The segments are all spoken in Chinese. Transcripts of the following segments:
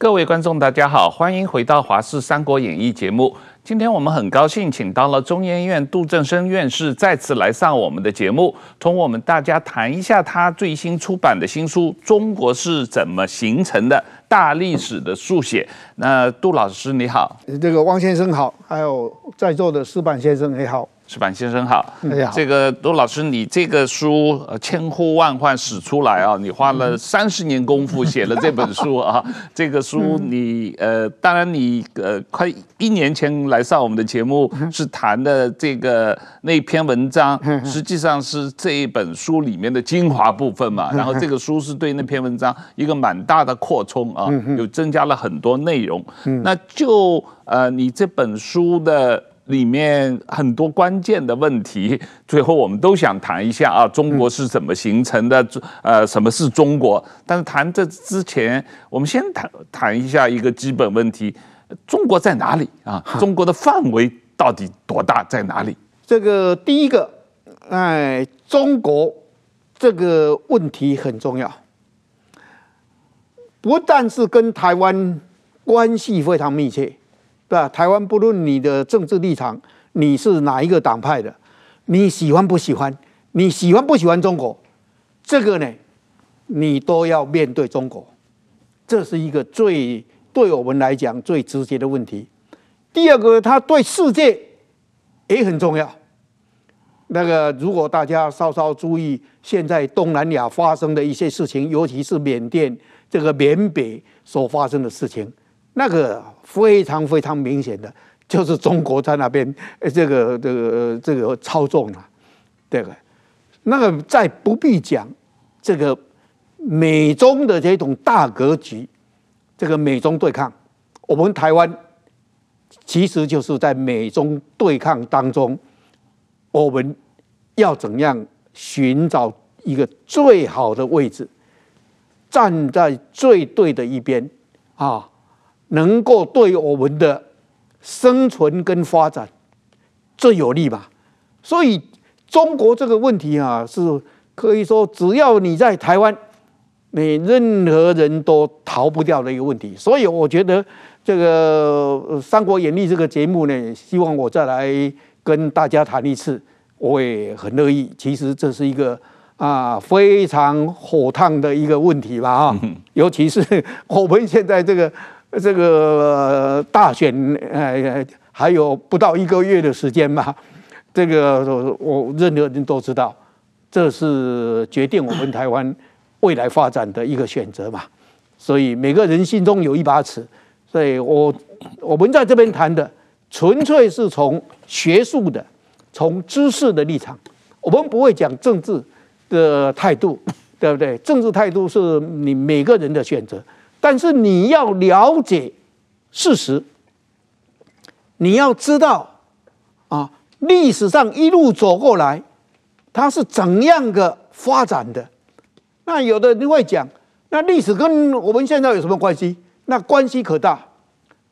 各位观众，大家好，欢迎回到《华视三国演义》节目。今天我们很高兴请到了中研院杜正生院士再次来上我们的节目，同我们大家谈一下他最新出版的新书《中国是怎么形成的：大历史的速写》。那杜老师你好，这个汪先生好，还有在座的石板先生也好。矢板先生好，这个杜老师，你这个书呃千呼万唤始出来啊，你花了三十年功夫写了这本书啊，这个书你呃，当然你呃快一年前来上我们的节目是谈的这个那篇文章，实际上是这一本书里面的精华部分嘛，然后这个书是对那篇文章一个蛮大的扩充啊，有增加了很多内容，那就呃你这本书的。里面很多关键的问题，最后我们都想谈一下啊，中国是怎么形成的？呃，什么是中国？但是谈这之前，我们先谈谈一下一个基本问题：中国在哪里啊？中国的范围到底多大？在哪里？这个第一个，哎，中国这个问题很重要，不但是跟台湾关系非常密切。对吧？台湾不论你的政治立场，你是哪一个党派的，你喜欢不喜欢？你喜欢不喜欢中国？这个呢，你都要面对中国，这是一个最对我们来讲最直接的问题。第二个，它对世界也很重要。那个，如果大家稍稍注意现在东南亚发生的一些事情，尤其是缅甸这个缅北所发生的事情。那个非常非常明显的，就是中国在那边，这个这个这个操纵了，对不对？那个再不必讲，这个美中的这种大格局，这个美中对抗，我们台湾其实就是在美中对抗当中，我们要怎样寻找一个最好的位置，站在最对的一边啊？能够对我们的生存跟发展最有利吧？所以中国这个问题啊，是可以说只要你在台湾，你任何人都逃不掉的一个问题。所以我觉得这个《三国演义》这个节目呢，希望我再来跟大家谈一次，我也很乐意。其实这是一个啊非常火烫的一个问题吧？啊，尤其是我们现在这个。这个大选呃还有不到一个月的时间嘛，这个我任何人都知道，这是决定我们台湾未来发展的一个选择嘛。所以每个人心中有一把尺，所以我我们在这边谈的纯粹是从学术的、从知识的立场，我们不会讲政治的态度，对不对？政治态度是你每个人的选择。但是你要了解事实，你要知道啊，历史上一路走过来，它是怎样的发展的？那有的人会讲，那历史跟我们现在有什么关系？那关系可大。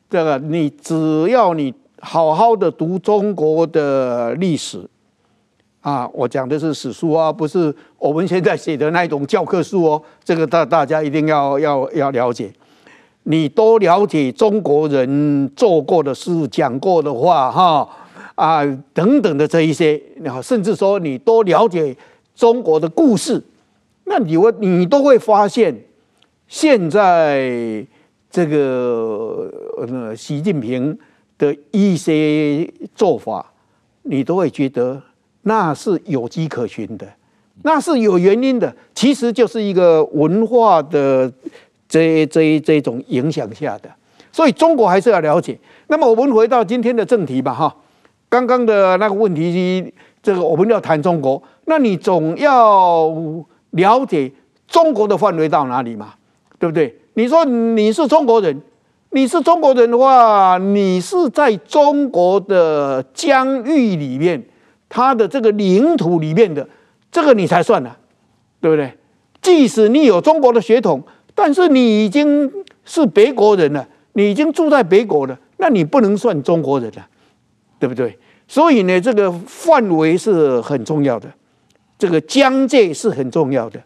这个你只要你好好的读中国的历史啊，我讲的是史书啊，不是。我们现在写的那种教科书哦，这个大大家一定要要要了解。你多了解中国人做过的事、讲过的话，哈啊等等的这一些，甚至说你多了解中国的故事，那你会你都会发现，现在这个呃习近平的一些做法，你都会觉得那是有迹可循的。那是有原因的，其实就是一个文化的这这这种影响下的，所以中国还是要了解。那么我们回到今天的正题吧，哈，刚刚的那个问题，这个我们要谈中国，那你总要了解中国的范围到哪里嘛，对不对？你说你是中国人，你是中国人的话，你是在中国的疆域里面，它的这个领土里面的。这个你才算呢、对不对？即使你有中国的血统，但是你已经是别国人了，你已经住在别国了，那你不能算中国人了，对不对？所以呢，这个范围是很重要的，这个疆界是很重要的，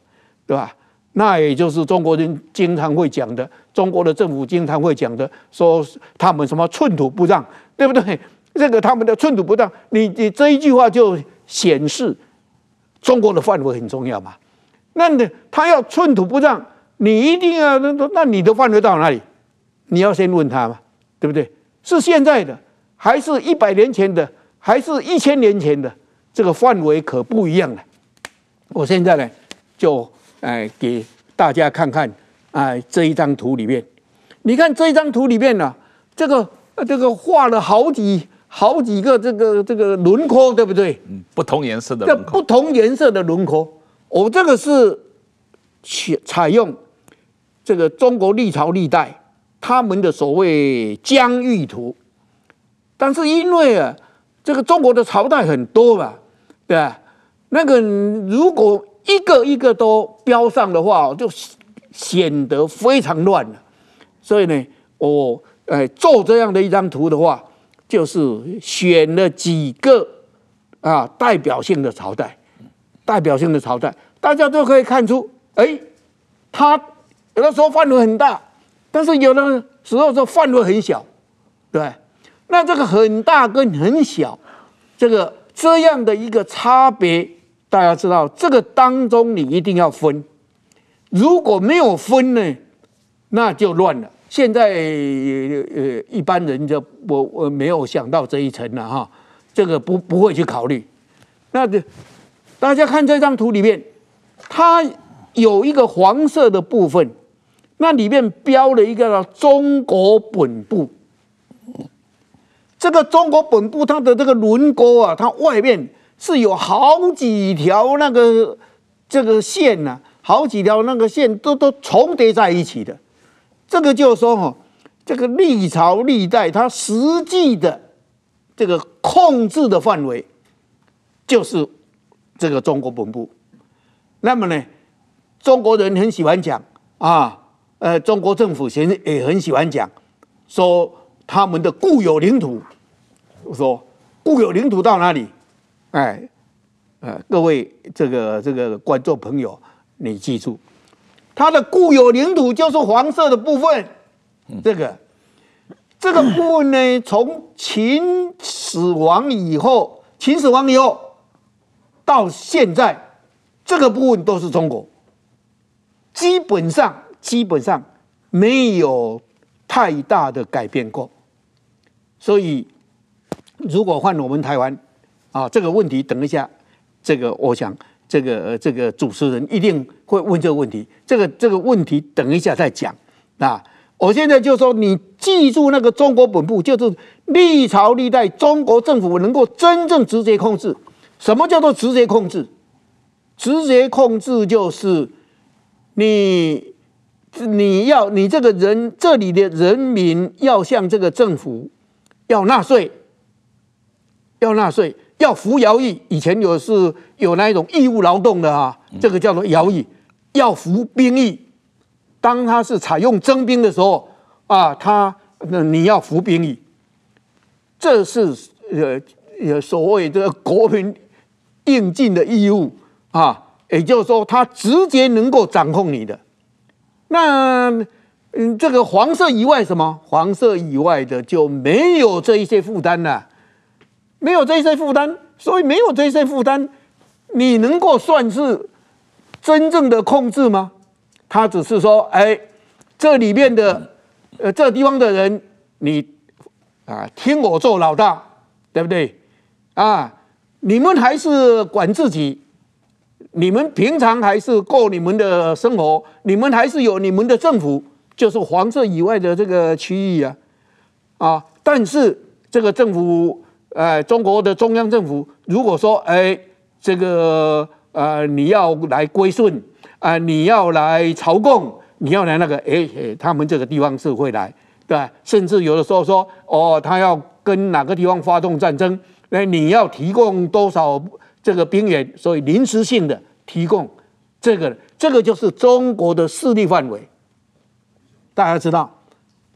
对吧？那也就是中国人经常会讲的，中国的政府经常会讲的，说他们什么寸土不让，对不对？这个他们的寸土不让，你你这一句话就显示中国的范围很重要嘛。那你他要寸土不让，你一定要那那你的范围到哪里？你要先问他嘛，对不对？是现在的，还是一百年前的，还是一千年前的？这个范围可不一样了。我现在呢，就哎给大家看看哎这一张图里面，你看这一张图里面呢、这个这个画了好几好几个这个这个轮廓，对不对？嗯，不同颜色的轮廓。这不同颜色的轮廓，我这个是采采用这个中国历朝历代。他们的所谓疆域图，但是因为啊，这个中国的朝代很多嘛，对吧？那个如果一个一个都标上的话，就显得非常乱了。所以呢，我呃做这样的一张图的话，就是选了几个啊代表性的朝代，代表性的朝代，大家都可以看出，哎，它有的时候范围很大。但是有的时候说范围很小，对，那这个很大跟很小，这个这样的一个差别，大家知道，这个当中你一定要分，如果没有分呢，那就乱了。现在呃一般人就我我没有想到这一层了哈，这个不不会去考虑。那这大家看这张图里面，它有一个黄色的部分。那里面标了一个中国本部，这个中国本部它的这个轮廓啊，它外面是有好几条那个这个线呐、好几条那个线都都重叠在一起的。这个就是说哈，这个历朝历代它实际的这个控制的范围就是这个中国本部。那么呢，中国人很喜欢讲啊。呃，中国政府现在也很喜欢讲，说他们的固有领土，说固有领土到哪里？哎，呃，各位这个这个观众朋友，你记住，它的固有领土就是黄色的部分，这个这个部分呢，从秦始皇以后，秦始皇以后到现在，这个部分都是中国，基本上。基本上没有太大的改变过，所以如果换我们台湾啊，这个问题等一下，这个我想这个这个主持人一定会问这个问题，这个这个问题等一下再讲啊。我现在就说你记住那个中国本部，就是历朝历代中国政府能够真正直接控制。什么叫做直接控制？直接控制就是你。你要你这个人这里的人民要向这个政府要纳税，要纳税，要服徭役。以前有是有那一种义务劳动的啊，这个叫做徭役，要服兵役。当他是采用征兵的时候啊，他那你要服兵役，这是呃呃所谓的国民应尽的义务啊，也就是说，他直接能够掌控你的。那嗯，这个黄色以外什么？黄色以外的就没有这一些负担了，没有这些负担，所以没有这些负担，你能够算是真正的控制吗？他只是说，哎，这里面的呃，这地方的人，你啊，听我做老大，对不对？啊，你们还是管自己。你们平常还是过你们的生活，你们还是有你们的政府，就是黄色以外的这个区域啊，啊，但是这个政府，呃，中国的中央政府，如果说，哎，这个呃，你要来归顺，啊、你要来朝贡，你要来那个，哎哎，他们这个地方是会来，对吧？甚至有的时候说，哦，他要跟哪个地方发动战争，那你要提供多少？这个兵员，所以临时性的提供这个，这个就是中国的势力范围。大家知道，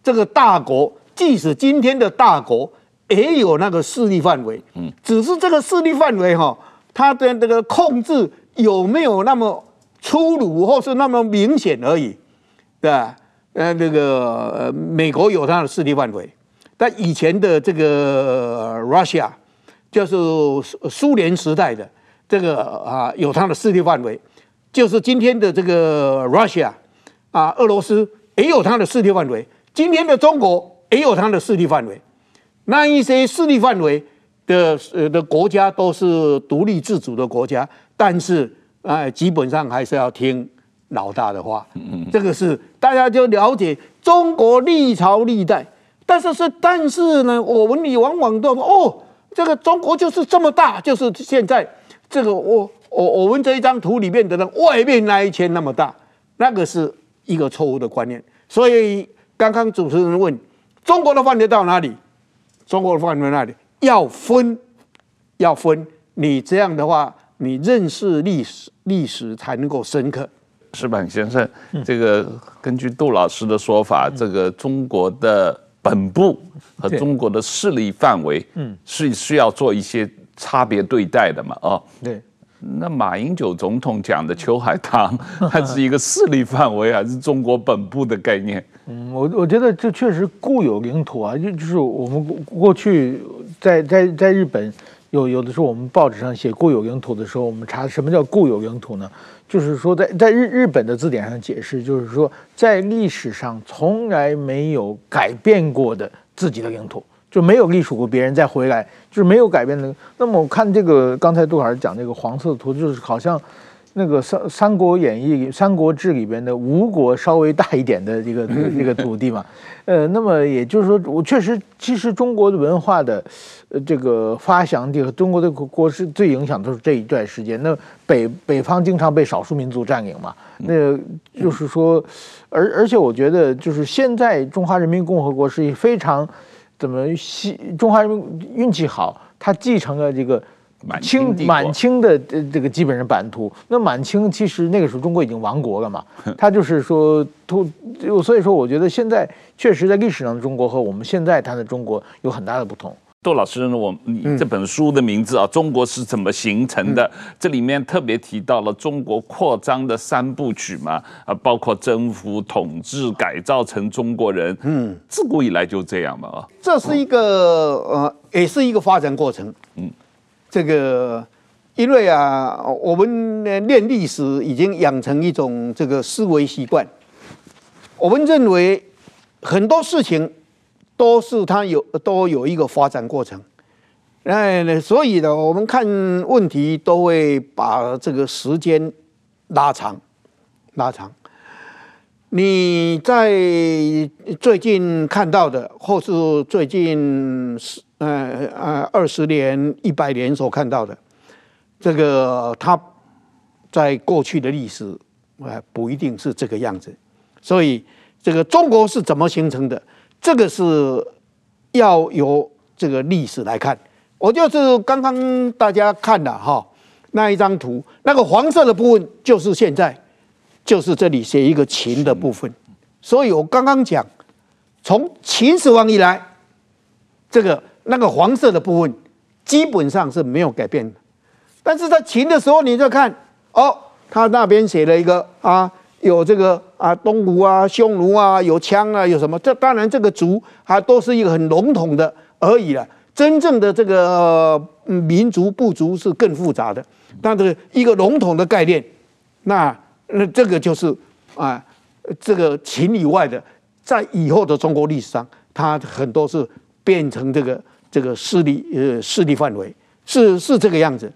这个大国，即使今天的大国，也有那个势力范围。嗯，只是这个势力范围哈，它的这个控制有没有那么粗鲁或是那么明显而已，对吧？呃，那个呃，美国有它的势力范围，但以前的这个 Russia 就是苏联时代的这个啊，有它的势力范围，就是今天的这个 Russia 啊，俄罗斯也有它的势力范围，今天的中国也有它的势力范围，那一些势力范围的呃的国家都是独立自主的国家，但是哎，基本上还是要听。老大的话，嗯这个是大家就了解中国历朝历代，但是是但是呢，我们你往往都说哦，这个中国就是这么大，就是现在这个我我我们这一张图里面的外面那一圈那么大，那个是一个错误的观念。所以刚刚主持人问中国的范围到哪里？中国的范围那里？要分，要分。你这样的话，你认识历史，历史才能够深刻。石板先生，这个根据杜老师的说法，这个中国的本部和中国的势力范围，嗯，是需要做一些差别对待的嘛？哦，对。那马英九总统讲的秋海棠，它是一个势力范围还是中国本部的概念？嗯，我我觉得这确实固有领土啊，就就是我们过去在在在日本。有有的时候，我们报纸上写固有领土的时候，我们查什么叫固有领土呢？就是说在，在日日本的字典上解释，就是说在历史上从来没有改变过的自己的领土，就没有隶属过别人再回来，就是没有改变的。那么我看这个刚才杜老师讲这个黄色的图，就是好像。那个《三三国演义》《三国志》里边的吴国稍微大一点的这个 这个土地嘛，呃，那么也就是说，我确实，其实中国的文化的，呃，这个发祥地和中国的国是最影响都是这一段时间。那北北方经常被少数民族占领嘛，那就是说，而而且我觉得，就是现在中华人民共和国是非常怎么西中华人民运气好，他继承了这个。满清满清的这个基本上版图，那满清其实那个时候中国已经亡国了嘛，他就是说，就所以说，我觉得现在确实在历史上的中国和我们现在谈的中国有很大的不同。杜老师，我你这本书的名字啊，嗯，《中国是怎么形成的》，这里面特别提到了中国扩张的三部曲嘛，啊，包括征服、统治、改造成中国人。嗯，自古以来就这样嘛，啊，这是一个呃，也是一个发展过程。嗯。这个，因为啊，我们呢练历史已经养成一种这个思维习惯。我们认为很多事情都是它有都有一个发展过程，哎，所以呢，我们看问题都会把这个时间拉长，拉长。你在最近看到的，或是最近十。呃呃，二十年、一百年所看到的，这个它在过去的历史，呃，不一定是这个样子。所以，这个中国是怎么形成的？这个是要由这个历史来看。我就是刚刚大家看的哈，那一张图，那个黄色的部分就是现在，就是这里写一个秦的部分。所以我刚刚讲，从秦始皇以来，这个。那个黄色的部分基本上是没有改变的，但是在秦的时候，你再看哦，他那边写了一个啊，有这个啊东吴啊、匈奴啊，有羌啊，有什么？这当然这个族还都是一个很笼统的而已了。真正的这个民族部族是更复杂的，但是一个笼统的概念，那那这个就是啊，这个秦以外的，在以后的中国历史上，它很多是变成这个。这个势力呃势力范围是是这个样子，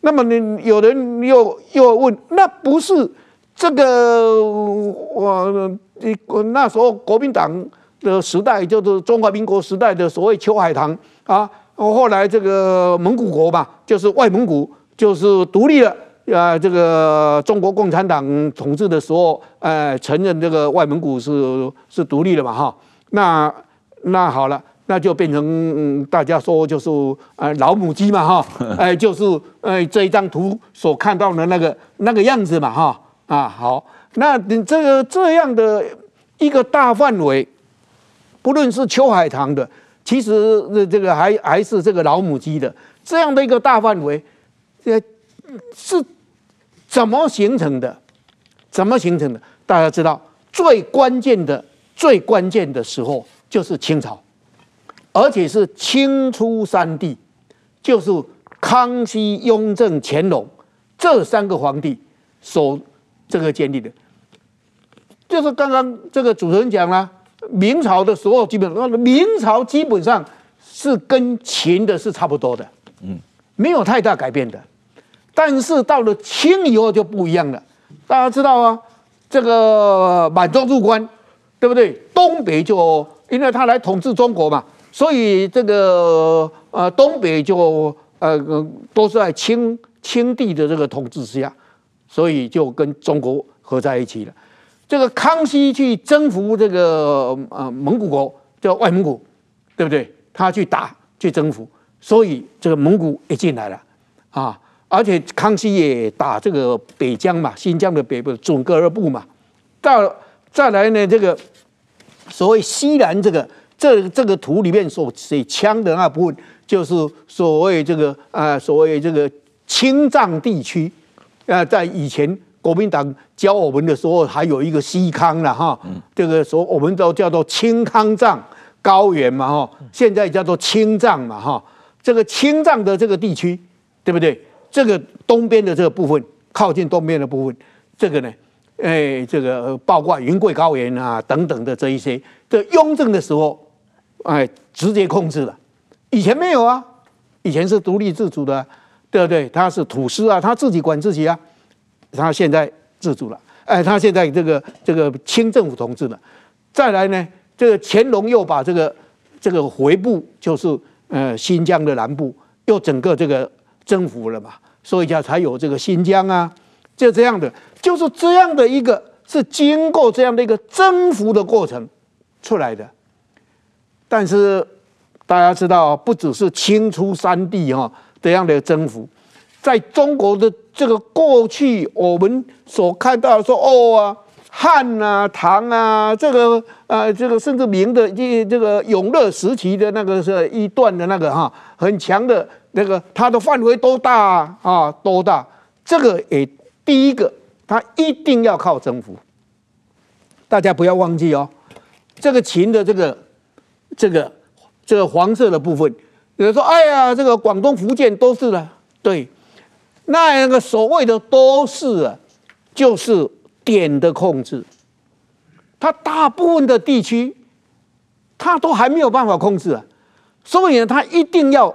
那么呢，有人又又问，那不是这个我我那时候国民党的时代，就是中华民国时代的所谓秋海棠啊，后来这个蒙古国吧，就是外蒙古就是独立了啊，这个中国共产党统治的时候，呃，承认这个外蒙古是是独立了嘛哈，那那好了。那就变成、嗯、大家说就是呃老母鸡嘛哈，哎、呃、就是呃这一张图所看到的那个那个样子嘛哈。啊好，那你这个这样的一个大范围，不论是秋海棠的，其实这个还还是这个老母鸡的这样的一个大范围，这是怎么形成的？怎么形成的？大家知道，最关键的、最关键的时候就是清朝，而且是清初三帝，就是康熙、雍正、乾隆这三个皇帝所这个建立的。就是刚刚这个主持人讲了，明朝的所有基本上，明朝基本上是跟秦的是差不多的，嗯，没有太大改变的。但是到了清以后就不一样了，大家知道啊，这个满洲入关，对不对？东北就因为他来统治中国嘛，所以这个呃东北就呃都是在清清帝的这个统治之下，所以就跟中国合在一起了。这个康熙去征服这个呃蒙古国叫外蒙古，对不对？他去打去征服，所以这个蒙古也进来了啊。而且康熙也打这个北疆嘛，新疆的北部准噶尔部嘛，到再来呢，这个所谓西南这个这这个图里面所写枪的那部分，就是所谓这个啊、呃，所谓这个青藏地区啊、呃，在以前国民党教我们的时候，还有一个西康了哈，这个说我们都叫做青康藏高原嘛哈，现在叫做青藏嘛哈，这个青藏的这个地区，对不对？这个东边的这个部分，靠近东边的部分，这个呢，哎，这个包括云贵高原啊等等的这一些，这雍正的时候，哎，直接控制了。以前没有啊，以前是独立自主的，对不对？他是土司啊，他自己管自己啊。他现在自主了，哎，他现在这个这个清政府统治了。再来呢，这个乾隆又把这个这个回部，就是呃新疆的南部，又整个这个征服了嘛。所以叫才有这个新疆啊，就这样的，就是这样的一个，是经过这样的一个征服的过程出来的。但是大家知道，不只是清初三帝哈这样的征服，在中国的这个过去，我们所看到说哦啊，汉啊、唐啊，这个呃，这个甚至明的这这个永乐时期的那个是一段的那个哈，很强的。那个它的范围多大啊？啊，多大？这个也第一个，它一定要靠征服。大家不要忘记哦，这个秦的这个这个这个黄色的部分，有人说：“哎呀，这个广东、福建都是了。”对，那个所谓的都是啊，就是点的控制。它大部分的地区，它都还没有办法控制啊，所以呢，它一定要。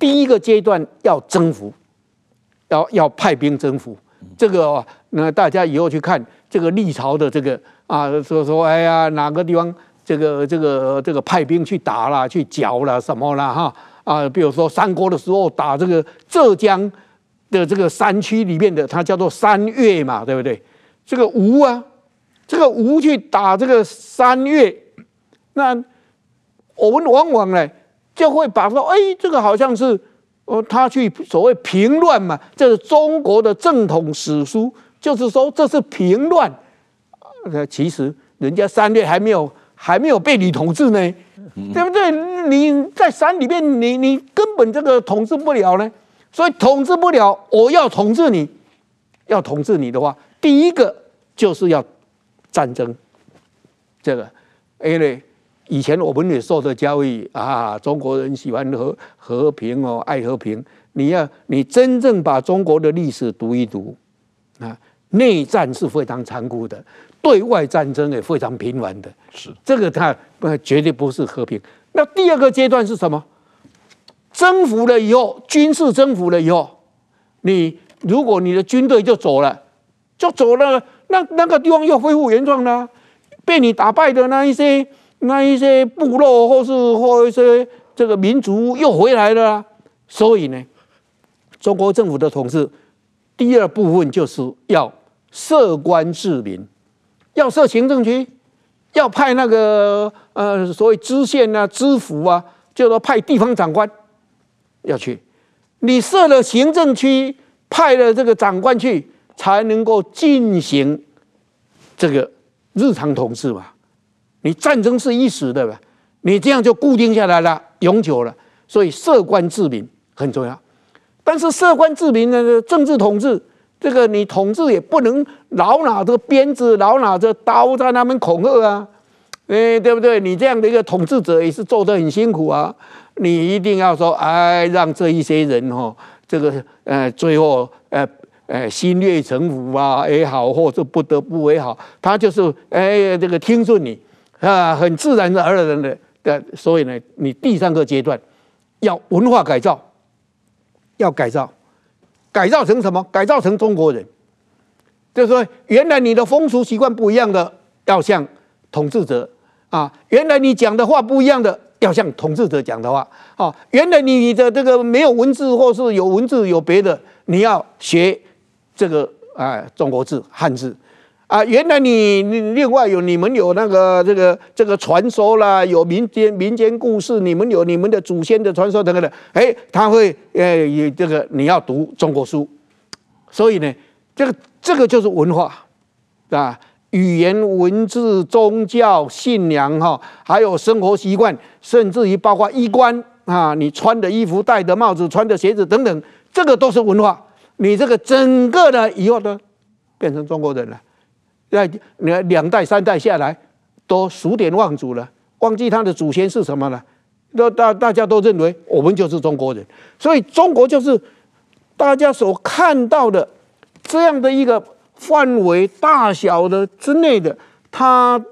第一个阶段要征服，要要派兵征服，这个那大家以后去看这个历朝的这个啊，说说哎呀哪个地方这个这个这个派兵去打了去剿了什么了哈啊，比如说三国的时候打这个浙江的这个山区里面的，它叫做山岳嘛，对不对？这个吴啊，这个吴去打这个山岳，那我们往往呢。就会把说，哎，这个好像是，呃，他去所谓平乱嘛，这是中国的正统史书，就是说这是平乱。呃，其实人家三月还没有还没有被你统治呢，对不对？你在山里面，你你根本这个统治不了呢。所以统治不了，我要统治你，要统治你的话，第一个就是要战争。这个，因为。以前我们也受的教育啊，中国人喜欢和和平哦，爱和平。你要你真正把中国的历史读一读啊，内战是非常残酷的，对外战争也非常频繁的。是这个，它绝对不是和平。那第二个阶段是什么？征服了以后，军事征服了以后，你如果你的军队就走了，就走了，那那个地方又恢复原状了，被你打败的那一些。那一些部落或是或一些这个民族又回来了，所以呢，中国政府的统治第二部分就是要设官治民，要设行政区，要派那个呃所谓知县啊、知府啊，就说派地方长官要去。你设了行政区，派了这个长官去，才能够进行这个日常统治嘛。你战争是一时的吧？你这样就固定下来了，永久了。所以设官治民很重要。但是设官治民的政治统治这个你统治也不能老拿着鞭子，老拿着刀在那边恐吓啊，哎，对不对？你这样的一个统治者也是做得很辛苦啊。你一定要说，哎，让这一些人哦，这个呃，最后呃呃，心悦诚服啊也好，或者不得不也好，他就是哎，这个听顺你啊，很自然而然的的。所以呢，你第三个阶段要文化改造，要改造，改造成什么？改造成中国人，就是说，原来你的风俗习惯不一样的，要向统治者啊，原来你讲的话不一样的。要像统治者讲的话，啊，原来你的这个没有文字，或是有文字有别的，你要学这个啊、中国字汉字啊。原来你你另外有你们有那个这个这个传说啦，有民间民间故事，你们有你们的祖先的传说等等的，哎，他会呃有这个你要读中国书，所以呢，这个这个就是文化，啊。语言、文字、宗教、信仰，哈，还有生活习惯，甚至于包括衣冠啊，你穿的衣服、戴的帽子、穿的鞋子等等，这个都是文化。你这个整个的以后都变成中国人了，那你两代、三代下来都数典忘祖了，忘记他的祖先是什么了，都大大家都认为我们就是中国人，所以中国就是大家所看到的这样的一个。范围大小的之内的，它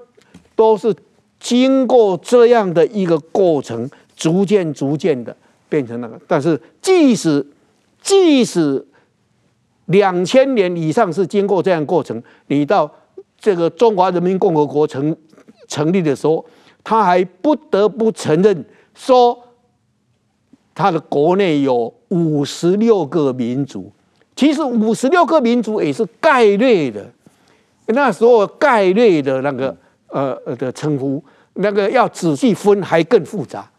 都是经过这样的一个过程，逐渐逐渐的变成那个。但是即使即使两千年以上是经过这样过程，你到这个中华人民共和国成成立的时候，他还不得不承认说，他的国内有五十六个民族。其实五十六个民族也是概略的，那时候概略的那个呃呃的称呼，那个要仔细分还更复杂，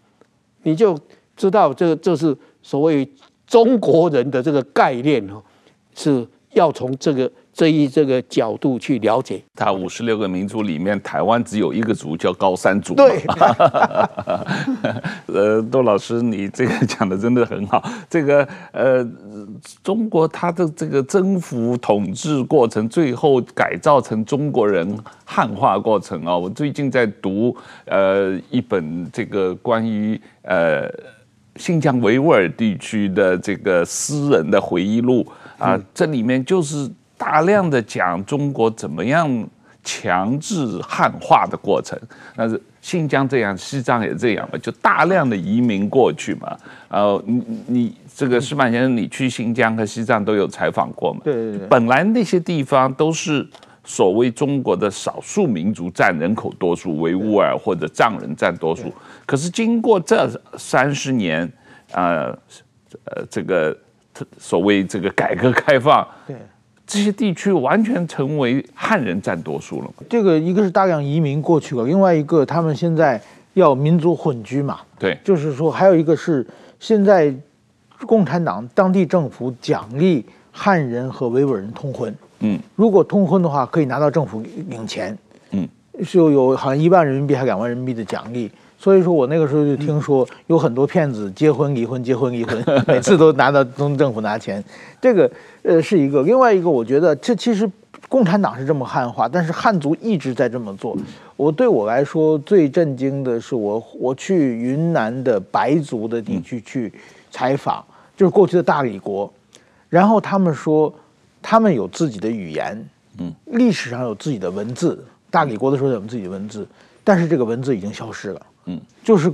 你就知道这这是所谓中国人的这个概念哦，是要从这个。这一这个角度去了解，他五十六个民族里面，台湾只有一个族叫高山族。对，呃，杜老师，你这个讲的真的很好。这个呃，中国它的这个征服统治过程，最后改造成中国人汉化过程啊。我最近在读呃一本这个关于呃新疆维吾尔地区的这个诗人的回忆录啊，这里面就是。大量的讲中国怎么样强制汉化的过程，那是新疆这样，西藏也这样嘛，就大量的移民过去嘛。呃，你你这个石板先生，你去新疆和西藏都有采访过嘛？对对对。本来那些地方都是所谓中国的少数民族占人口多数，维吾尔或者藏人占多数。可是经过这三十年，呃呃，这个所谓这个改革开放，对。这些地区完全成为汉人占多数了。这个一个是大量移民过去了，另外一个他们现在要民族混居嘛。对，就是说还有一个是现在共产党当地政府奖励汉人和维吾尔人通婚。嗯，如果通婚的话，可以拿到政府领钱。嗯，就有好像一万人民币还两万人民币的奖励。所以说我那个时候就听说有很多骗子结婚离婚结婚离婚，每次都拿到中政府拿钱，这个呃是一个。另外一个，我觉得这其实共产党是这么汉化，但是汉族一直在这么做。我对我来说最震惊的是我我去云南的白族的地区去采访，就是过去的大理国，然后他们说他们有自己的语言，嗯，历史上有自己的文字，大理国的时候有自己的文字，但是这个文字已经消失了。嗯，就是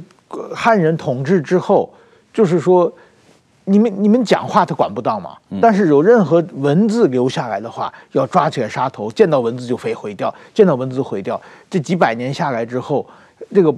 汉人统治之后，就是说，你们你们讲话他管不到嘛。但是有任何文字留下来的话，要抓起来杀头，见到文字就非毁掉，见到文字毁掉。这几百年下来之后，这个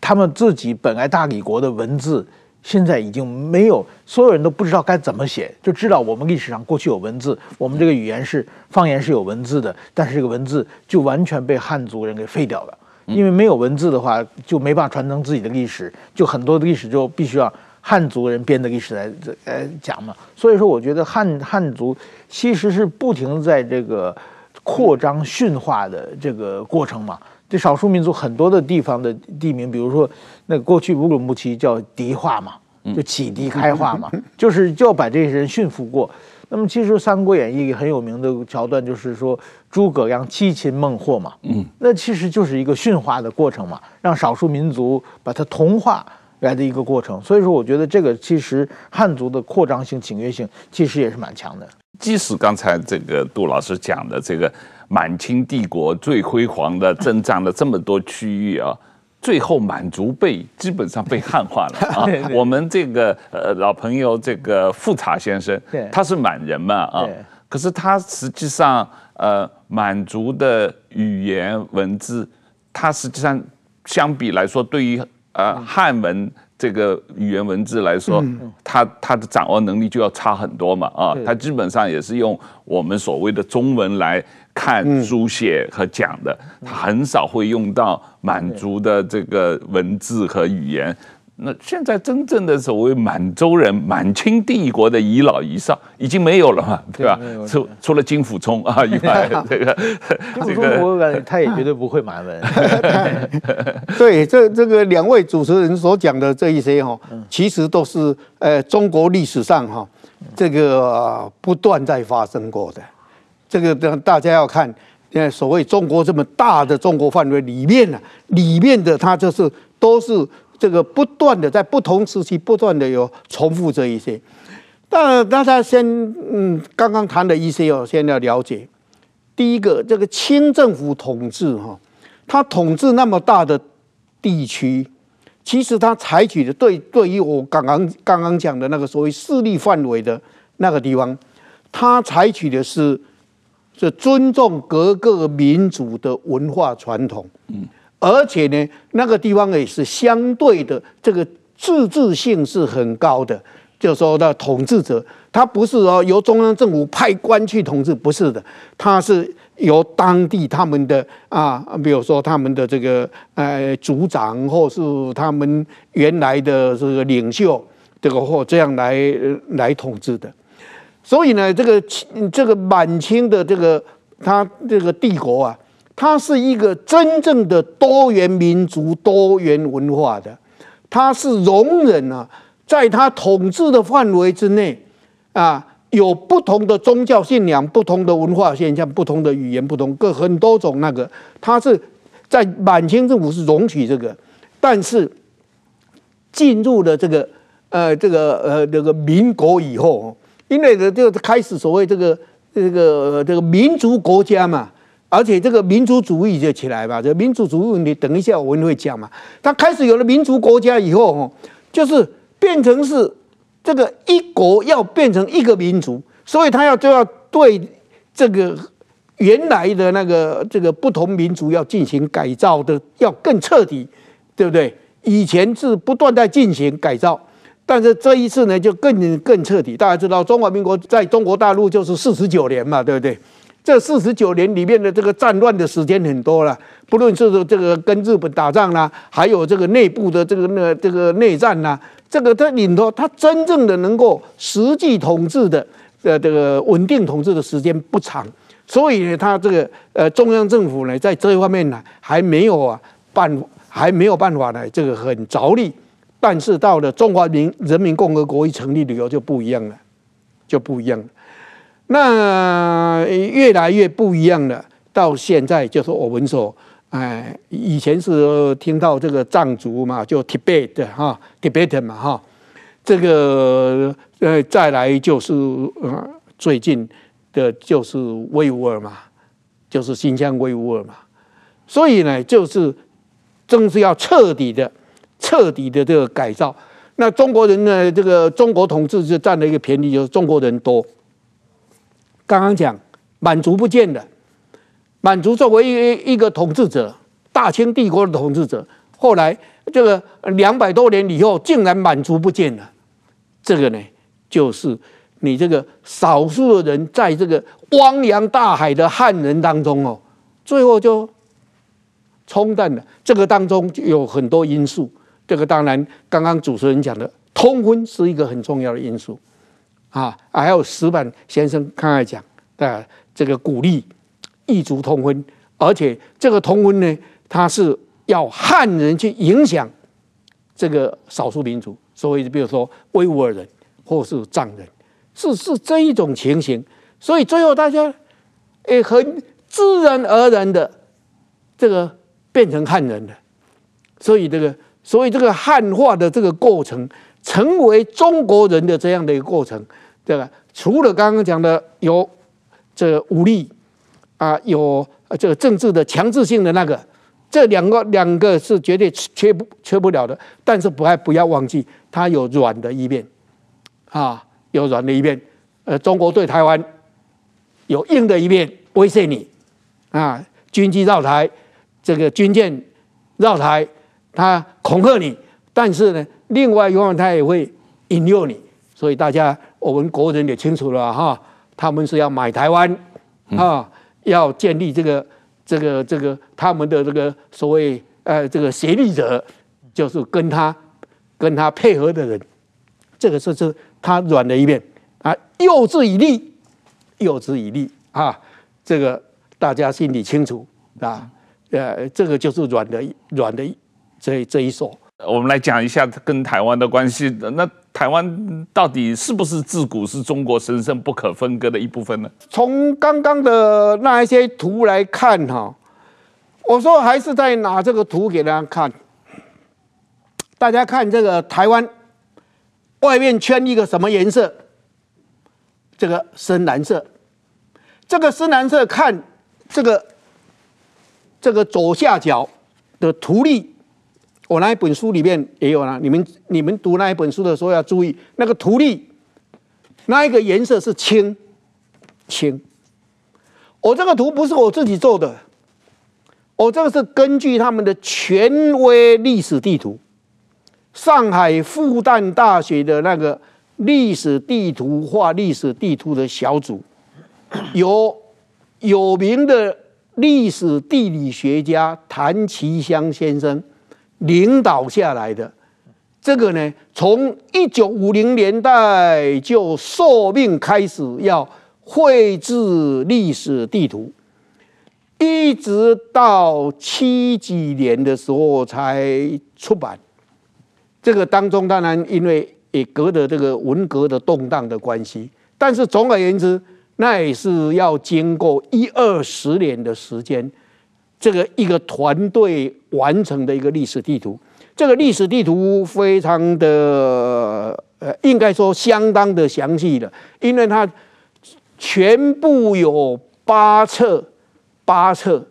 他们自己本来大理国的文字，现在已经没有，所有人都不知道该怎么写，就知道我们历史上过去有文字，我们这个语言是方言是有文字的，但是这个文字就完全被汉族人给废掉了。因为没有文字的话，就没办法传承自己的历史，就很多的历史就必须要汉族人编的历史来来讲嘛。所以说，我觉得汉汉族其实是不停在这个扩张驯化的这个过程嘛。这少数民族很多的地方的地名，比如说那过去乌鲁木齐叫迪化嘛，就启迪开化嘛，就是就要把这些人驯服过。那么其实《三国演义》很有名的桥段就是说诸葛亮七擒孟获嘛，嗯，那其实就是一个驯化的过程嘛，让少数民族把它同化来的一个过程。所以说，我觉得这个其实汉族的扩张性、侵略性其实也是蛮强的。即使刚才这个杜老师讲的这个满清帝国最辉煌的征战了这么多区域啊。最后满族被基本上被汉化了啊！我们这个呃老朋友这个富察先生，对他是满人嘛啊，可是他实际上呃满族的语言文字，它实际上相比来说，对于呃汉文这个语言文字来说，它它的掌握能力就要差很多嘛啊，它基本上也是用我们所谓的中文来。看书写和讲的，它很少会用到满族的这个文字和语言。那现在真正的所谓满洲人，满清帝国的遗老遗少已经没有了嘛，对吧？除除了金溥聪啊以外，这个金溥聪我感觉他也绝对不会满文。对，这这个两位主持人所讲的这一些哈，其实都是呃中国历史上哈这个不断在发生过的。这个等大家要看，呃，所谓中国这么大的中国范围里面呢，里面的它就是都是这个不断的在不同时期不断的有重复这一些。但大家先嗯，刚刚谈的一些哦，先要了解。第一个，这个清政府统治哈，他统治那么大的地区，其实他采取的对对于我刚刚刚刚讲的那个所谓势力范围的那个地方，他采取的是。是尊重各个民族的文化传统，嗯，而且呢，那个地方也是相对的，这个自治性是很高的。就说的统治者，他不是说由中央政府派官去统治，不是的，他是由当地他们的啊，比如说他们的这个呃族长，或是他们原来的这个领袖，这个或这样来来统治的。所以呢，这个清这个满清的这个他这个帝国啊，它是一个真正的多元民族、多元文化的，它是容忍啊，在他统治的范围之内啊，有不同的宗教信仰、不同的文化现象、不同的语言、不同各很多种那个，它是在满清政府是容许这个，但是进入了这个呃这个呃这个民国以后。因为呢，就开始所谓这个这个这个民族国家嘛，而且这个民族主义就起来嘛。这民族主义问题，等一下我们会讲嘛。他开始有了民族国家以后，哦，就是变成是这个一国要变成一个民族，所以他要就要对这个原来的那个这个不同民族要进行改造的，要更彻底，对不对？以前是不断在进行改造。但是这一次呢，就更更彻底。大家知道，中华民国在中国大陆就是四十九年嘛，对不对？这四十九年里面的这个战乱的时间很多了，不论是这个跟日本打仗啦，还有这个内部的这个那这个内战呐，这个它里头，它真正的能够实际统治的呃这个稳定统治的时间不长，所以呢，它这个呃中央政府呢，在这一方面呢，还没有啊办，还没有办法呢，这个很着力。但是到了中华民人民共和国一成立以后就不一样了，就不一样了。那越来越不一样了。到现在就是我们说，哎，以前是听到这个藏族嘛，就 Tibet 哈，Tibet 嘛哈，这个呃再来就是呃最近的就是维吾尔嘛，就是新疆维吾尔嘛。所以呢，就是正是要彻底的。彻底的这个改造，那中国人呢？这个中国统治就占了一个便宜，就是中国人多。刚刚讲满族不见了，满族作为一一个统治者，大清帝国的统治者，后来这个两百多年以后，竟然满族不见了。这个呢，就是你这个少数的人在这个汪洋大海的汉人当中哦，最后就冲淡了。这个当中有很多因素。这个当然，刚刚主持人讲的通婚是一个很重要的因素，啊，还有石板先生刚才讲的这个鼓励异族通婚，而且这个通婚呢，它是要汉人去影响这个少数民族，所以比如说维吾尔人或是藏人，是是这一种情形，所以最后大家也很自然而然的这个变成汉人了，所以这个所以这个汉化的这个过程，成为中国人的这样的一个过程，对吧？除了刚刚讲的有这武力啊，有这个政治的强制性的那个，这两个两个是绝对缺不缺不了的。但是不还不要忘记，它有软的一面啊，有软的一面。呃，中国对台湾有硬的一面，威胁你啊，军机绕台，这个军舰绕台，它恐吓你。但是呢，另外一方面它也会引诱你。所以大家。我们国人也清楚了哈，他们是要买台湾啊，要建立这个这个这个他们的这个所谓呃这个协力者，就是跟他跟他配合的人，这个是是他软的一面。啊，诱之以利，诱之以利啊，这个大家心里清楚啊，呃，这个就是软的软的这这一手。我们来讲一下跟台湾的关系。那台湾到底是不是自古是中国神圣不可分割的一部分呢？从刚刚的那一些图来看，哈，我说还是再拿这个图给大家看。大家看这个台湾外面圈一个什么颜色？这个深蓝色。这个深蓝色看这个这个左下角的图例。我那一本书里面也有啦，你们你们读那一本书的时候要注意，那个图例，那一个颜色是青，青。我这个图不是我自己做的，我这个是根据他们的权威历史地图，上海复旦大学的那个历史地图画历史地图的小组，有有名的历史地理学家谭其驤先生。领导下来的这个呢，从一九五零年代就受命开始要绘制历史地图，一直到七几年的时候才出版。这个当中当然因为也隔着这个文革的动荡的关系，但是总而言之，那也是要经过一二十年的时间。这个一个团队完成的一个历史地图，这个历史地图非常的呃，应该说相当的详细的，因为它全部有八册，八册。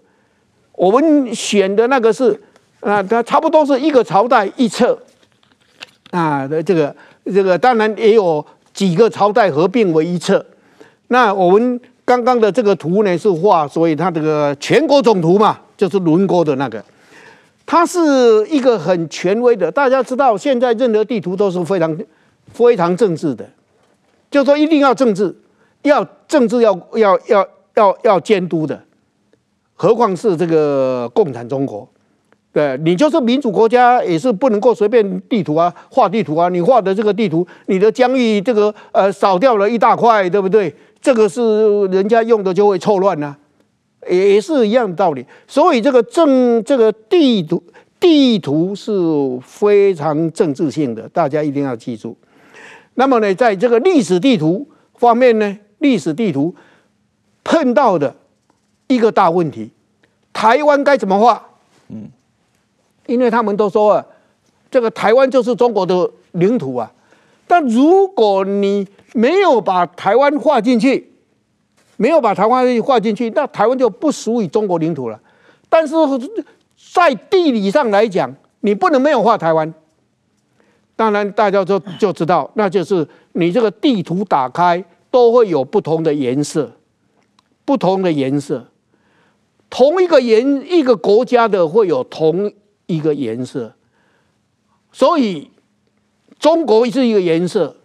我们选的那个是啊，它差不多是一个朝代一册啊的这个这个，当然也有几个朝代合并为一册。那我们。刚刚的这个图呢是画，所以它这个全国总图嘛，就是轮廓的那个，它是一个很权威的。大家知道，现在任何地图都是非常非常政治的，就说一定要政治，要政治要要要要要监督的，何况是这个共产中国，对，你就是民主国家也是不能够随便地图啊，画地图啊，你画的这个地图，你的疆域这个呃少掉了一大块，对不对？这个是人家用的就会错乱呐，也是一样的道理。所以这个政这个地图地图是非常政治性的，大家一定要记住。那么呢，在这个历史地图方面呢，历史地图碰到的一个大问题，台湾该怎么画？嗯，因为他们都说啊，这个台湾就是中国的领土啊。但如果你没有把台湾划进去，没有把台湾划进去，那台湾就不属于中国领土了。但是在地理上来讲，你不能没有划台湾。当然，大家就就知道，那就是你这个地图打开都会有不同的颜色，不同的颜色，同一个颜一个国家的会有同一个颜色，所以。中国是一个颜色，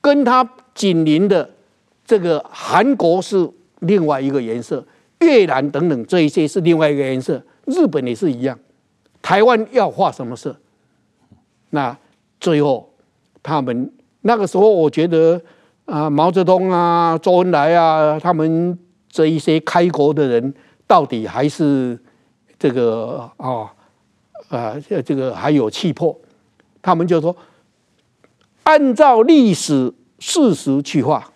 跟它紧邻的这个韩国是另外一个颜色，越南等等这一些是另外一个颜色，日本也是一样。台湾要画什么色？那最后他们那个时候，我觉得啊，毛泽东啊、周恩来啊，他们这一些开国的人，到底还是这个啊啊，这个还有气魄，他们就说。按照历史事实去画，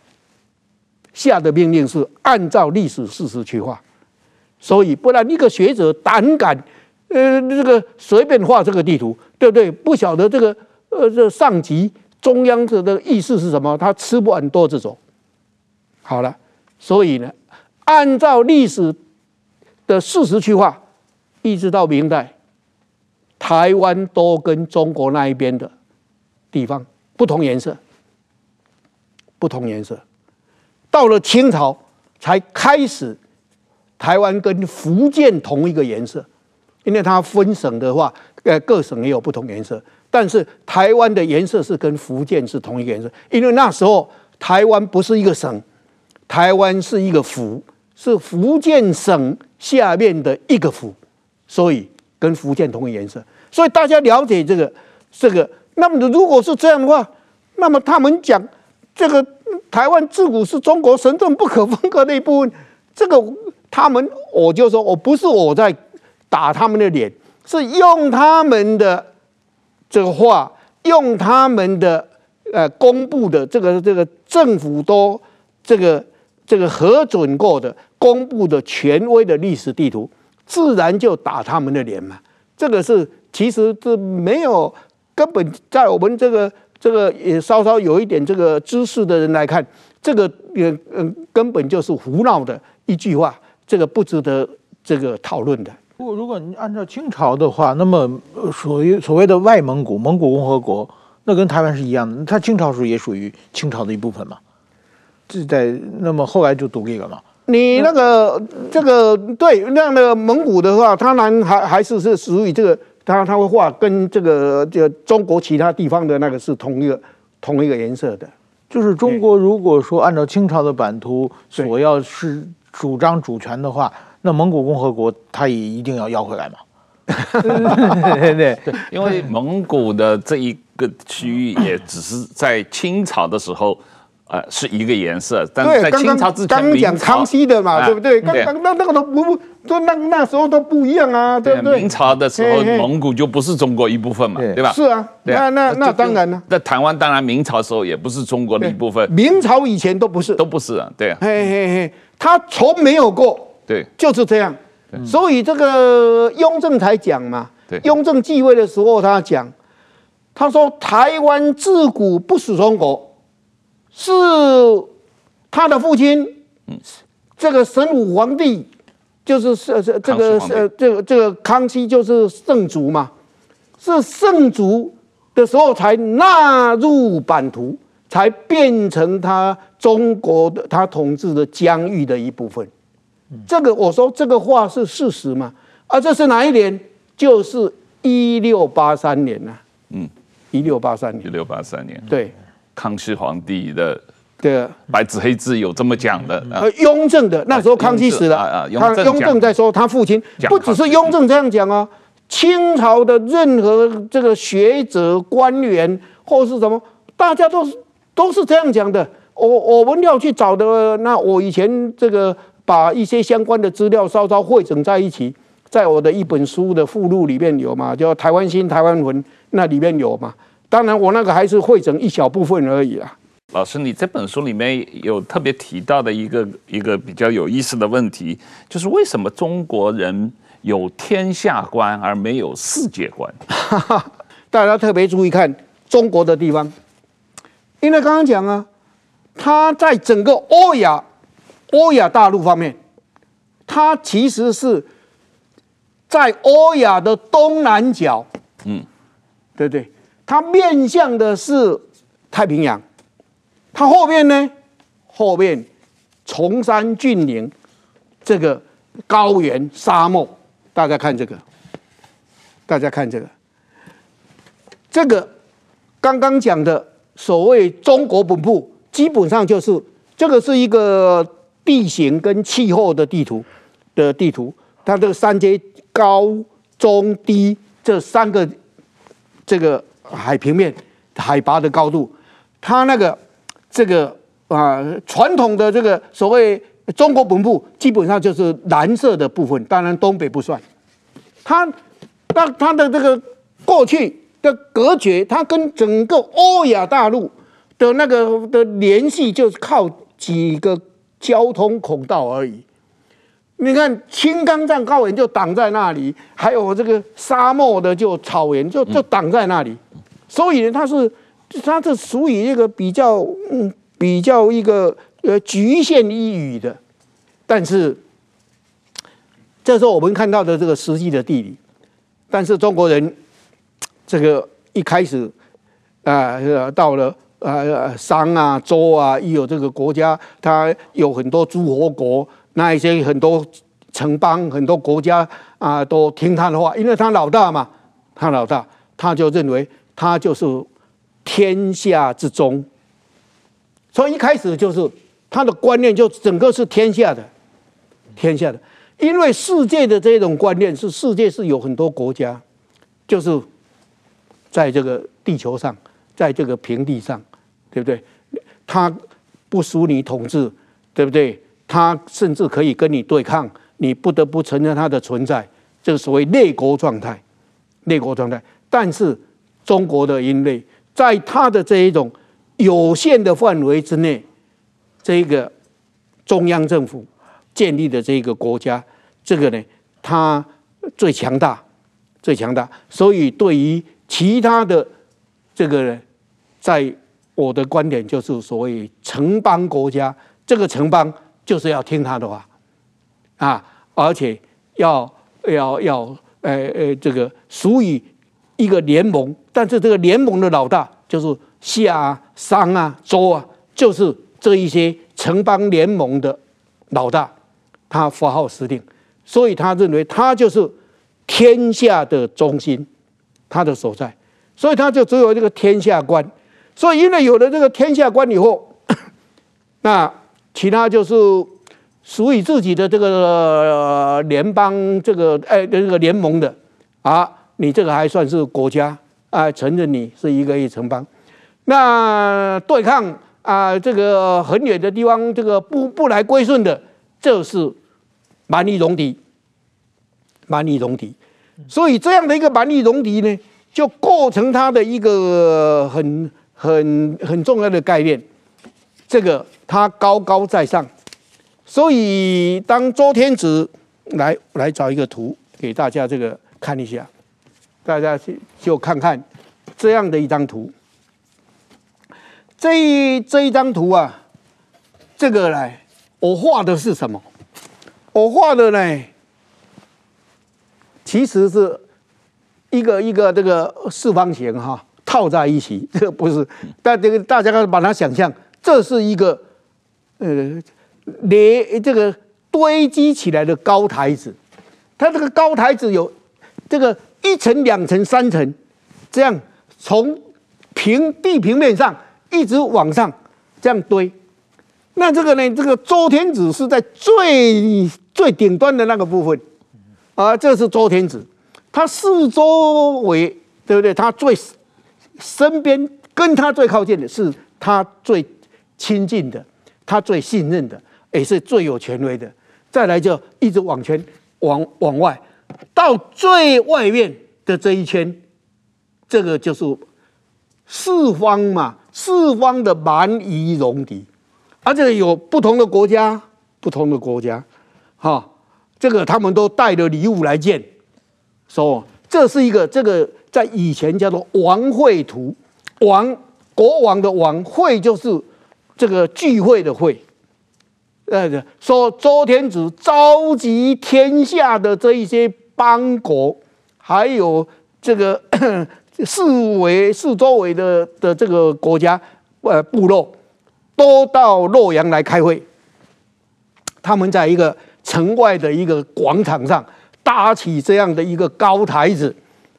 下的命令是按照历史事实去画，所以不然一个学者胆敢，呃，这个随便画这个地图，对不对？不晓得这个呃这上级中央的的意思是什么，他吃不完兜着走。好了，所以呢，按照历史的事实去画，一直到明代，台湾都跟中国那一边的地方不同颜色。不同颜色，到了清朝才开始，台湾跟福建同一个颜色，因为它分省的话，呃，各省也有不同颜色，但是台湾的颜色是跟福建是同一个颜色，因为那时候台湾不是一个省，台湾是一个府，是福建省下面的一个府，所以跟福建同一个颜色，所以大家了解这个这个，那么如果是这样的话，那么他们讲。这个台湾自古是中国神圣不可分割的一部分。这个他们，我就说我不是我在打他们的脸，是用他们的这个话，用他们的呃公布的这个这个政府都这个这个核准过的公布的权威的历史地图，自然就打他们的脸嘛。这个是其实是没有根本在我们这个。这个也稍稍有一点这个知识的人来看，这个也嗯根本就是胡闹的一句话，这个不值得这个讨论的。如果如果你按照清朝的话，那么属于所谓的外蒙古蒙古共和国，那跟台湾是一样的，它清朝时候也属于清朝的一部分嘛？这在那么后来就独立了嘛？你那个这个对那样的蒙古的话，它还还还是是属于这个。他他会画跟这个这个中国其他地方的那个是同一个同一个颜色的，就是中国如果说按照清朝的版图所要是主张主权的话，那蒙古共和国他也一定要要回来嘛？对对 对，因为蒙古的这一个区域也只是在清朝的时候。呃，是一个颜色，但是在清朝之前，刚刚讲康熙的嘛，对不对？刚刚那那个都不，都那那时候都不一样啊，对不对？明朝的时候，蒙古就不是中国一部分嘛，对吧？是啊，那那那当然了。那台湾当然明朝的时候也不是中国的一部分，明朝以前都不是，都不是啊，对啊。嘿嘿嘿，他从没有过，对，就是这样。所以这个雍正才讲嘛，雍正继位的时候他讲，他说台湾自古不属中国。是他的父亲，这个神武皇帝，就是是是这个是这个这个康熙，就是圣祖嘛，是圣祖的时候才纳入版图，才变成他中国的他统治的疆域的一部分。这个我说这个话是事实嘛？啊，这是哪一年？就是一六八三年呐。嗯，一六八三年。一六八三年。对。康熙皇帝的对白纸黑字有这么讲的，呃，雍正的那时候康熙死了啊，雍正在说他父亲，不只是雍正这样讲啊，清朝的任何这个学者官员或是什么，大家都是都是这样讲的。我我们要去找的，那我以前这个把一些相关的资料稍稍汇整在一起，在我的一本书的附录里面有嘛，叫《台湾新台湾文》，那里面有嘛。当然，我那个还是汇整一小部分而已啦。老师，你这本书里面有特别提到的一个一个比较有意思的问题，就是为什么中国人有天下观而没有世界观？大家特别注意看中国的地方，因为刚刚讲啊，它在整个欧亚欧亚大陆方面，它其实是在欧亚的东南角，嗯，对不对？它面向的是太平洋，它后面呢？后面崇山峻岭，这个高原沙漠，大家看这个，大家看这个，这个刚刚讲的所谓中国本部，基本上就是这个是一个地形跟气候的地图的地图，它这个三阶高中低这三个这个。海平面海拔的高度，它那个这个啊传统的这个所谓中国本部，基本上就是蓝色的部分，当然东北不算。它那它的这个过去的隔绝，它跟整个欧亚大陆的那个的联系，就是靠几个交通孔道而已。你看青冈藏高原就挡在那里，还有这个沙漠的就草原就就挡在那里，所以呢，它是它是属于一个比较嗯比较一个呃局限一隅的，但是这时候我们看到的这个实际的地理，但是中国人这个一开始啊、到了呃商啊周啊，一有这个国家，它有很多诸侯国。那一些很多城邦、很多国家啊，都听他的话，因为他老大嘛，他老大，他就认为他就是天下之中。从一开始就是他的观念，就整个是天下的，天下的。因为世界的这种观念是世界是有很多国家，就是在这个地球上，在这个平地上，对不对？他不属你统治，对不对？他甚至可以跟你对抗，你不得不承认他的存在，这个所谓列国状态，列国状态。但是中国的因为在他的这一种有限的范围之内，这个中央政府建立的这个国家，这个呢，它最强大，最强大。所以对于其他的这个呢，在我的观点就是所谓城邦国家，这个城邦。就是要听他的话，啊，而且要要要，呃呃，这个属于一个联盟，但是这个联盟的老大就是夏、商啊、周啊，就是这一些城邦联盟的老大，他发号施令，所以他认为他就是天下的中心，他的所在，所以他就只有这个天下观，所以因为有了这个天下观以后，那。其他就是属于自己的这个联邦，这个哎，这个联盟的啊，你这个还算是国家啊，承认你是一个一城邦。那对抗啊，这个很远的地方，这个不不来归顺的，这是蛮夷戎狄，蛮夷戎狄。所以这样的一个蛮夷戎狄呢，就构成它的一个很很很重要的概念。这个他高高在上，所以当周天子来来找一个图给大家这个看一下，大家去就看看这样的一张图。这一这一张图啊，这个呢，我画的是什么？我画的呢，其实是一个一个这个四方形哈，套在一起，这个不是，但这个大家把它想象。这是一个，呃，连这个堆积起来的高台子，它这个高台子有这个一层、两层、三层，这样从平地平面上一直往上这样堆。那这个呢，这个周天子是在最最顶端的那个部分，啊，这是周天子，他四周围对不对？他最身边跟他最靠近的是他最。亲近的，他最信任的，也是最有权威的。再来就一直往前往往外，到最外面的这一圈，这个就是四方嘛，四方的蛮夷戎狄，而且有不同的国家，不同的国家，哈，这个他们都带着礼物来见，说这是一个这个在以前叫做王会图，王国王的王会就是。这个聚会的会，呃，说周天子召集天下的这一些邦国，还有这个 四围四周围的的这个国家，呃，部落，都到洛阳来开会。他们在一个城外的一个广场上搭起这样的一个高台子，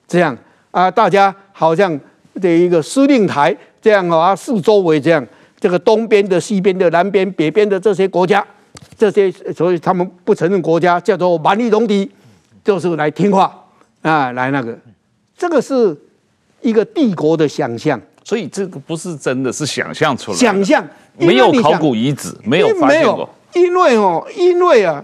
这样啊，大家好像这一个司令台这样啊，四周围这样。这个东边的、西边的、南边、北边的这些国家，这些所以他们不承认国家，叫做蛮夷戎狄，就是来听话啊，来那个，这个是一个帝国的想象，所以这个不是真的，是想象出来的。想象没有考古遗址，没有发现过。因为哦，因为啊，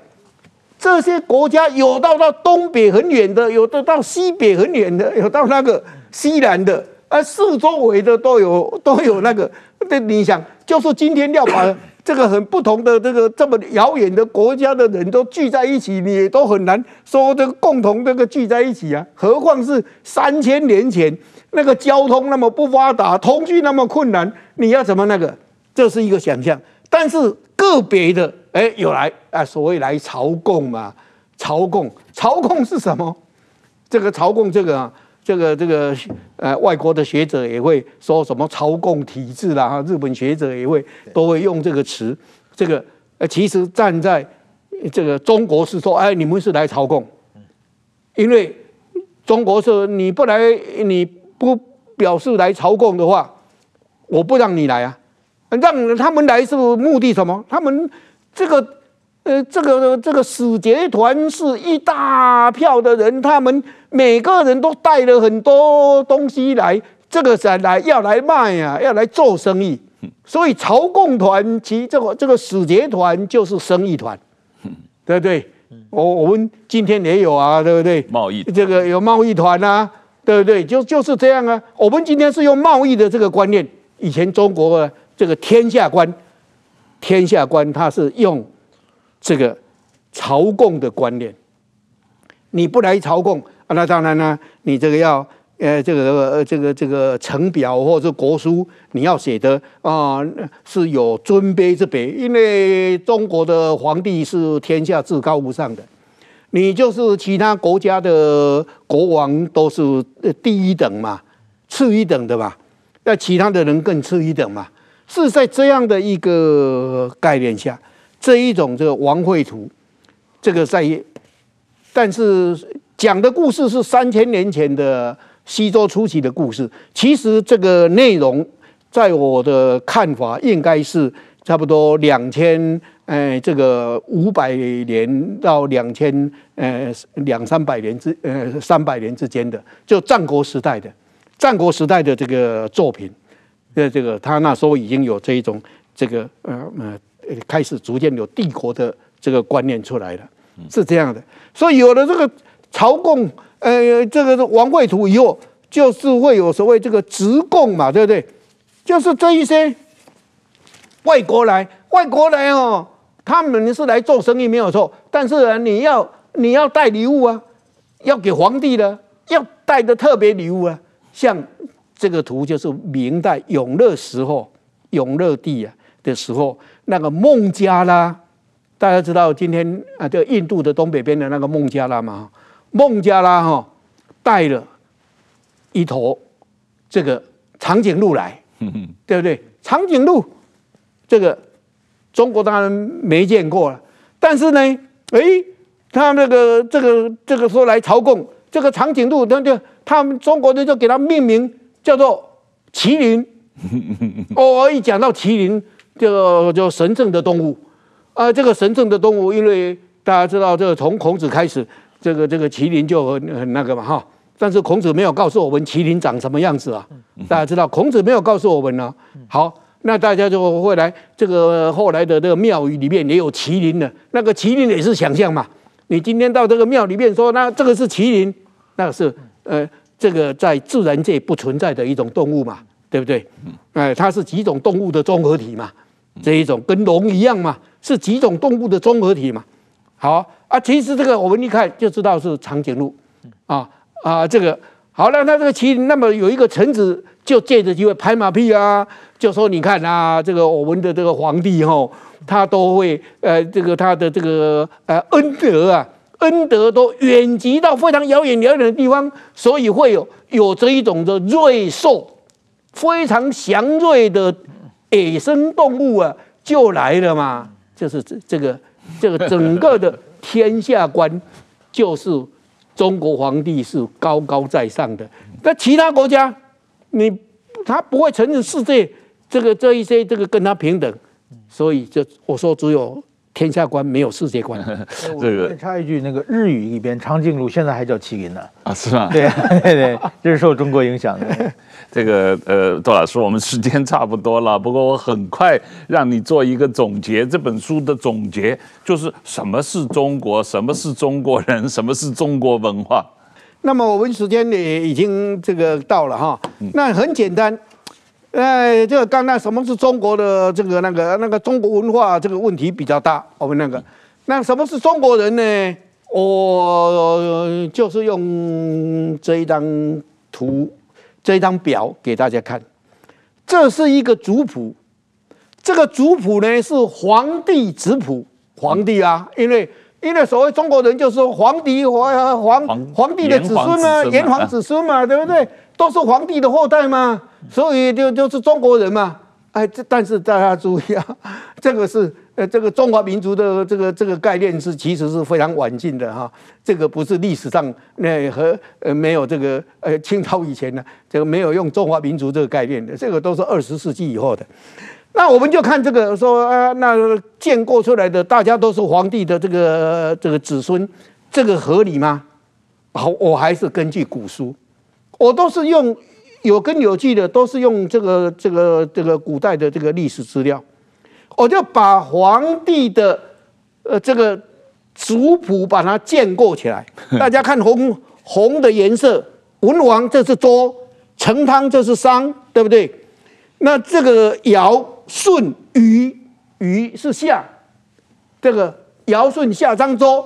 这些国家有到到东北很远的，有的到西北很远的，有到那个西南的。啊四周围的都有都有那个那你想，就是今天要把这个很不同的这个这么遥远的国家的人都聚在一起，你也都很难说这个共同这个聚在一起啊。何况是三千年前那个交通那么不发达，通讯那么困难，你要怎么那个？这是一个想象。但是个别的，哎，有来啊，所谓来朝贡嘛，朝贡，朝贡是什么？这个朝贡，这个啊。这个这个呃，外国的学者也会说什么朝贡体制啦，哈，日本学者也会都会用这个词。这个呃，其实站在这个中国是说，哎，你们是来朝贡，因为中国是你不来，你不表示来朝贡的话，我不让你来啊，让他们来是目的什么？他们这个。呃，这个这个使节团是一大票的人，他们每个人都带了很多东西来，这个是来要来卖啊，要来做生意。所以朝贡团其这个这个使节团就是生意团，对不对？我我们今天也有啊，对不对？贸易这个有贸易团啊，对不对？就就是这样啊。我们今天是用贸易的这个观念，以前中国的这个天下观，天下观它是用。这个朝贡的观念，你不来朝贡啊，那当然呢，你这个要呃，这个呃，这个这个呈表或者国书，你要写的啊、是有尊卑之别，因为中国的皇帝是天下至高无上的，你就是其他国家的国王都是第一等嘛，次一等的嘛，那其他的人更次一等嘛，是在这样的一个概念下。这一种这个王绘图，这个在，但是讲的故事是三千年前的西周初期的故事。其实这个内容，在我的看法，应该是差不多两千，呃，这个五百年到两千，呃，两三百年之，呃，三百年之间的，就战国时代的，战国时代的这个作品，呃，这个他那时候已经有这一种这个，呃，呃。开始逐渐有帝国的这个观念出来了，是这样的。所以有了这个朝贡，呃，这个王位图以后，就是会有所谓这个直贡嘛，对不对？就是这一些外国来，外国来哦，他们是来做生意没有错，但是呢，你要你要带礼物啊，要给皇帝的，要带的特别礼物啊。像这个图就是明代永乐时候，永乐帝啊的时候。那个孟加拉，大家知道今天啊，这个印度的东北边的那个孟加拉嘛，孟加拉哈带了一头这个长颈鹿来，对不对？长颈鹿这个中国当然没见过了，但是呢，哎，他那个这个这个说来朝贡，这个长颈鹿，那就他们中国人就给它命名叫做麒麟。哦，一讲到麒麟。这个叫神圣的动物，啊，这个神圣的动物，因为大家知道，这个从孔子开始，这个这个麒麟就很很那个嘛哈。但是孔子没有告诉我们麒麟长什么样子啊，大家知道，孔子没有告诉我们呢。好，那大家就会来这个后来的这个庙宇里面也有麒麟的，那个麒麟也是想象嘛。你今天到这个庙里面说，那这个是麒麟，那是呃这个在自然界不存在的一种动物嘛，对不对？哎，它是几种动物的综合体嘛。这一种跟龙一样嘛，是几种动物的综合体嘛。好啊，其实这个我们一看就知道是长颈鹿啊啊，这个好了，那这个麒麟，那么有一个臣子就借着机会拍马屁啊，就说你看啊，这个我们的这个皇帝哈，他都会呃，这个他的这个呃恩德啊，恩德都远及到非常遥远遥远的地方，所以会有有这一种的瑞兽，非常祥瑞的。野生动物啊，就来了嘛，就是这这个这个整个的天下观，就是中国皇帝是高高在上的。那其他国家，你他不会承认世界这个这一些这个跟他平等，所以就我说只有天下观，没有世界观。这个插一句，那个日语里边长颈鹿现在还叫麒麟呢？啊，是吗？对 对对，这是受中国影响的。这个呃，杜老师，我们时间差不多了。不过我很快让你做一个总结，这本书的总结就是什么是中国，什么是中国人，什么是中国文化。那么我们时间也已经这个到了哈。那很简单，呃，这个刚才什么是中国的这个那个那个中国文化这个问题比较大，我们那个，那什么是中国人呢？我就是用这一张图，这一张表给大家看，这是一个族谱，这个族谱呢是皇帝族谱，皇帝啊，因为因为所谓中国人就是皇帝皇皇皇帝的子孙嘛，炎黄子孙嘛，对不对？都是皇帝的后代嘛，所以就就是中国人嘛。哎，这但是大家注意啊，这个是呃这个中华民族的这个这个概念是其实是非常晚近的哈，这个不是历史上那和呃没有这个呃清朝以前呢，这个没有用中华民族这个概念的，这个都是二十世纪以后的。那我们就看这个说啊，那建构出来的大家都是皇帝的这个这个子孙，这个合理吗？好，我还是根据古书。我都是用有根有据的，都是用这个这个这个古代的这个历史资料，我就把皇帝的呃这个族谱把它建构起来。大家看红红的颜色，文王这是周，成汤这是商，对不对？那这个尧舜禹禹是夏，这个尧舜夏商周，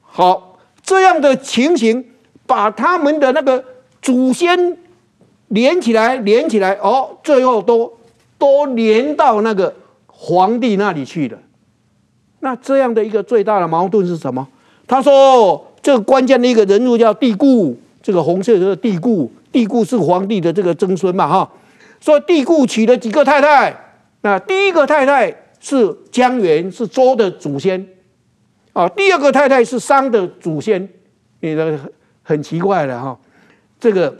好，这样的情形，把他们的那个。祖先连起来，连起来，哦，最后都都连到那个皇帝那里去了。那这样的一个最大的矛盾是什么？他说，这个关键的一个人物叫帝固，这个红色的帝固，帝固是皇帝的这个曾孙嘛，哈。所以帝固娶了几个太太，那第一个太太是姜原，是周的祖先，啊，第二个太太是商的祖先，你的很奇怪的哈。这个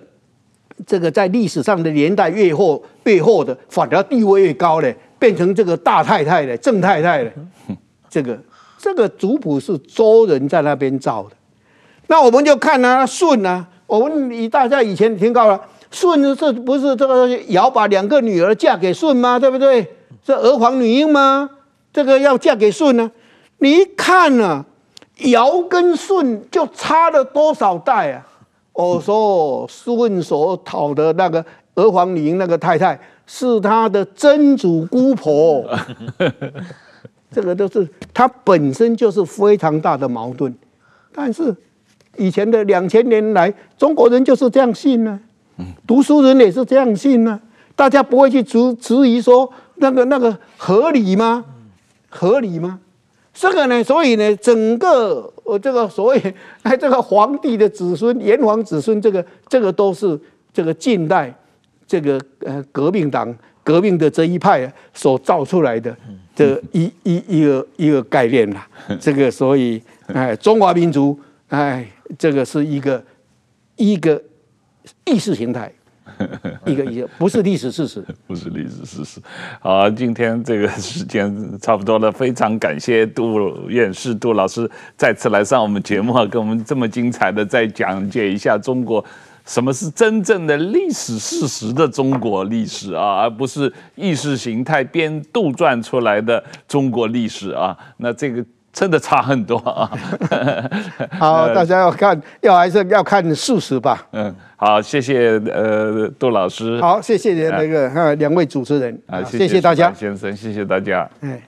这个在历史上的年代越后越后的，反而地位越高嘞，变成这个大太太嘞，正太太嘞。这个这个族谱是周人在那边造的。那我们就看啊，舜啊，我们以大家以前听到了，舜是不是这个尧把两个女儿嫁给舜吗？对不对？是娥皇女英吗？这个要嫁给舜呢？你一看呢、啊，尧跟舜就差了多少代啊？我说舜所讨的那个娥皇女英那个太太是他的曾祖姑婆，这个都是他本身就是非常大的矛盾。但是以前的两千年来，中国人就是这样信呢、啊，读书人也是这样信呢、啊，大家不会去质质疑说那个那个合理吗？合理吗？这个呢，所以呢，整个呃，这个所谓哎，这个皇帝的子孙、炎黄子孙，这个这个都是这个近代这个呃革命党革命的这一派所造出来的这一一一个一个概念啦。这个所以哎，中华民族哎，这个是一个一个意识形态。一个一个不是历史事实，不是历史事实。好，今天这个时间差不多了，非常感谢杜院士、杜老师再次来上我们节目，跟我们这么精彩的再讲解一下中国什么是真正的历史事实的中国历史啊，而不是意识形态编杜撰出来的中国历史啊。那这个。真的差很多啊！好，大家要看，要还是要看事实吧。嗯，好，谢谢呃杜老师。好，谢谢那个呃两位主持人啊，谢谢大家，先生，谢谢大家。嗯。